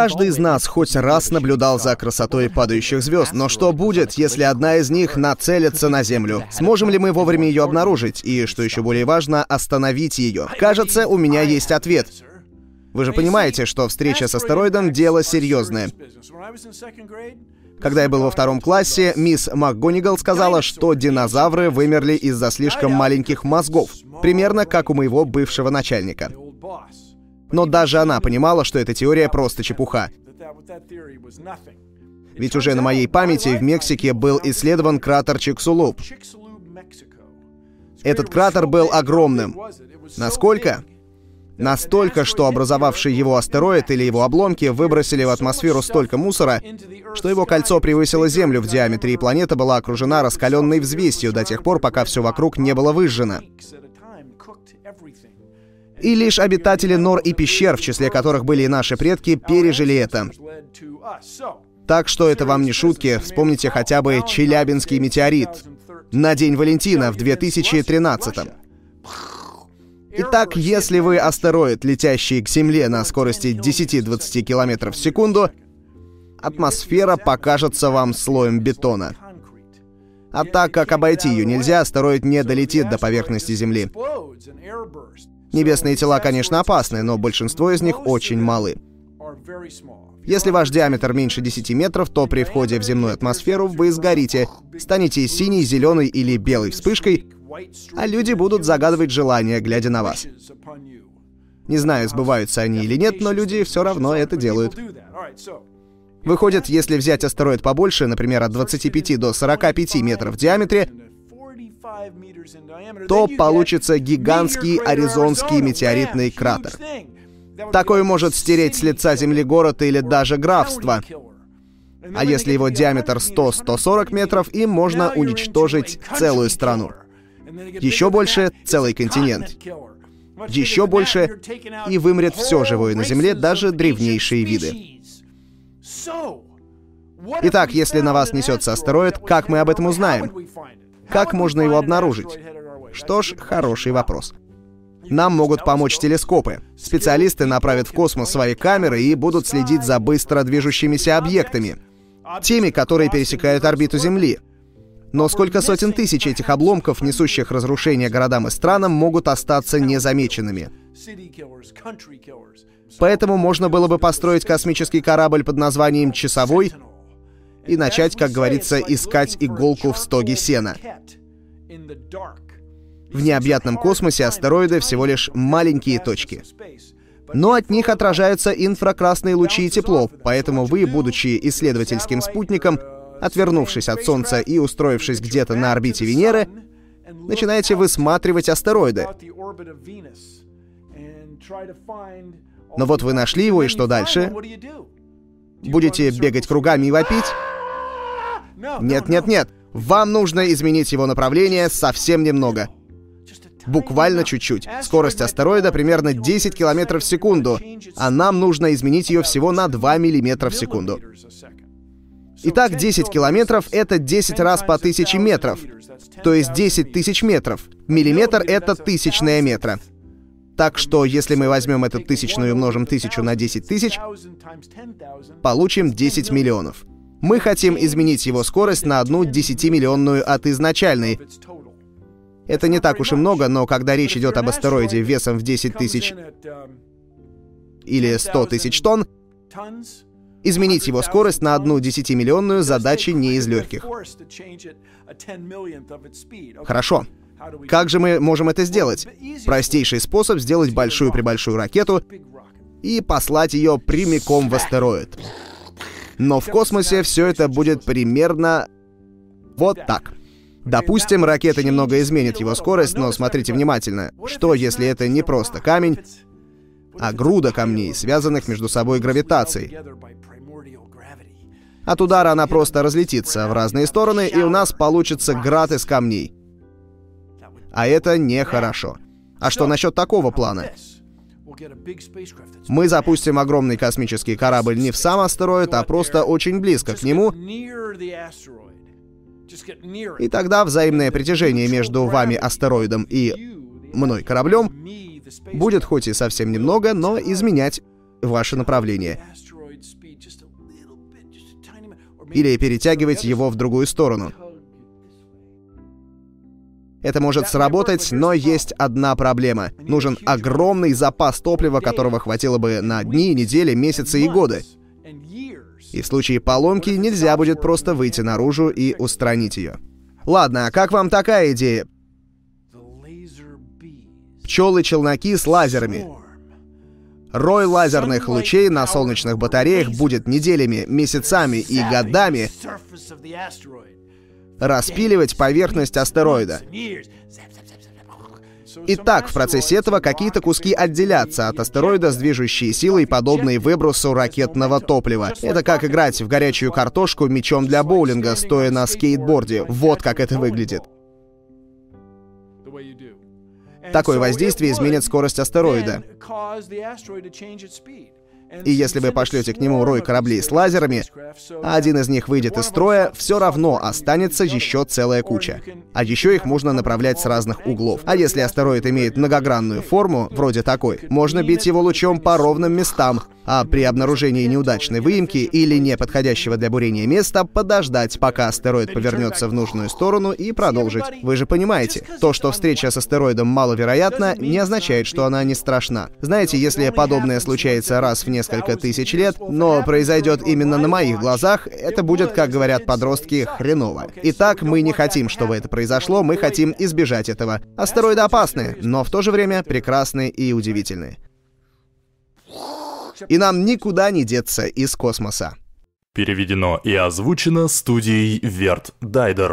Каждый из нас хоть раз наблюдал за красотой падающих звезд, но что будет, если одна из них нацелится на Землю? Сможем ли мы вовремя ее обнаружить? И, что еще более важно, остановить ее? Кажется, у меня есть ответ. Вы же понимаете, что встреча с астероидом — дело серьезное. Когда я был во втором классе, мисс МакГонигал сказала, что динозавры вымерли из-за слишком маленьких мозгов, примерно как у моего бывшего начальника. Но даже она понимала, что эта теория просто чепуха. Ведь уже на моей памяти в Мексике был исследован кратер Чиксулуп. Этот кратер был огромным. Насколько? Настолько, что образовавший его астероид или его обломки выбросили в атмосферу столько мусора, что его кольцо превысило Землю в диаметре, и планета была окружена раскаленной взвесью до тех пор, пока все вокруг не было выжжено. И лишь обитатели нор и пещер, в числе которых были и наши предки, пережили это. Так что это вам не шутки, вспомните хотя бы Челябинский метеорит на День Валентина в 2013 -м. Итак, если вы астероид, летящий к Земле на скорости 10-20 км в секунду, атмосфера покажется вам слоем бетона. А так как обойти ее нельзя, астероид не долетит до поверхности Земли. Небесные тела, конечно, опасны, но большинство из них очень малы. Если ваш диаметр меньше 10 метров, то при входе в земную атмосферу вы сгорите, станете синей, зеленой или белой вспышкой, а люди будут загадывать желания, глядя на вас. Не знаю, сбываются они или нет, но люди все равно это делают. Выходит, если взять астероид побольше, например, от 25 до 45 метров в диаметре, то получится гигантский аризонский метеоритный кратер. Такой может стереть с лица Земли город или даже графство. А если его диаметр 100-140 метров, им можно уничтожить целую страну. Еще больше — целый континент. Еще больше — и вымрет все живое на Земле, даже древнейшие виды. Итак, если на вас несется астероид, как мы об этом узнаем? Как можно его обнаружить? Что ж, хороший вопрос. Нам могут помочь телескопы. Специалисты направят в космос свои камеры и будут следить за быстро движущимися объектами. Теми, которые пересекают орбиту Земли. Но сколько сотен тысяч этих обломков, несущих разрушение городам и странам, могут остаться незамеченными? Поэтому можно было бы построить космический корабль под названием «Часовой» и начать, как говорится, искать иголку в стоге сена. В необъятном космосе астероиды всего лишь маленькие точки. Но от них отражаются инфракрасные лучи и тепло, поэтому вы, будучи исследовательским спутником, отвернувшись от Солнца и устроившись где-то на орбите Венеры, начинаете высматривать астероиды. Но вот вы нашли его, и что дальше? Будете бегать кругами и вопить? Нет, нет, нет. Вам нужно изменить его направление совсем немного. Буквально чуть-чуть. Скорость астероида примерно 10 километров в секунду, а нам нужно изменить ее всего на 2 миллиметра в секунду. Итак, 10 километров — это 10 раз по 1000 метров. То есть 10 тысяч метров. Миллиметр — это тысячная метра. Так что, если мы возьмем эту тысячную и умножим тысячу на 10 тысяч, получим 10 миллионов. Мы хотим изменить его скорость на одну десятимиллионную от изначальной. Это не так уж и много, но когда речь идет об астероиде весом в 10 тысяч или 100 тысяч тонн, изменить его скорость на одну десятимиллионную задача не из легких. Хорошо. Как же мы можем это сделать? Простейший способ сделать большую-пребольшую ракету и послать ее прямиком в астероид. Но в космосе все это будет примерно вот так. Допустим, ракета немного изменит его скорость, но смотрите внимательно. Что, если это не просто камень, а груда камней, связанных между собой гравитацией? От удара она просто разлетится в разные стороны, и у нас получится град из камней. А это нехорошо. А что насчет такого плана? Мы запустим огромный космический корабль не в сам астероид, а просто очень близко к нему. И тогда взаимное притяжение между вами астероидом и мной кораблем будет хоть и совсем немного, но изменять ваше направление. Или перетягивать его в другую сторону. Это может сработать, но есть одна проблема. Нужен огромный запас топлива, которого хватило бы на дни, недели, месяцы и годы. И в случае поломки нельзя будет просто выйти наружу и устранить ее. Ладно, а как вам такая идея? Пчелы-челноки с лазерами. Рой лазерных лучей на солнечных батареях будет неделями, месяцами и годами распиливать поверхность астероида. Итак, в процессе этого какие-то куски отделятся от астероида с движущей силой, подобной выбросу ракетного топлива. Это как играть в горячую картошку мячом для боулинга, стоя на скейтборде. Вот как это выглядит. Такое воздействие изменит скорость астероида. И если вы пошлете к нему рой кораблей с лазерами, один из них выйдет из строя, все равно останется еще целая куча. А еще их можно направлять с разных углов. А если астероид имеет многогранную форму, вроде такой, можно бить его лучом по ровным местам, а при обнаружении неудачной выемки или неподходящего для бурения места подождать, пока астероид повернется в нужную сторону и продолжить. Вы же понимаете, то, что встреча с астероидом маловероятна, не означает, что она не страшна. Знаете, если подобное случается раз в несколько тысяч лет, но произойдет именно на моих глазах, это будет, как говорят подростки, хреново. Итак, мы не хотим, чтобы это произошло, мы хотим избежать этого. Астероиды опасны, но в то же время прекрасны и удивительны и нам никуда не деться из космоса. Переведено и озвучено студией Верт Дайдер.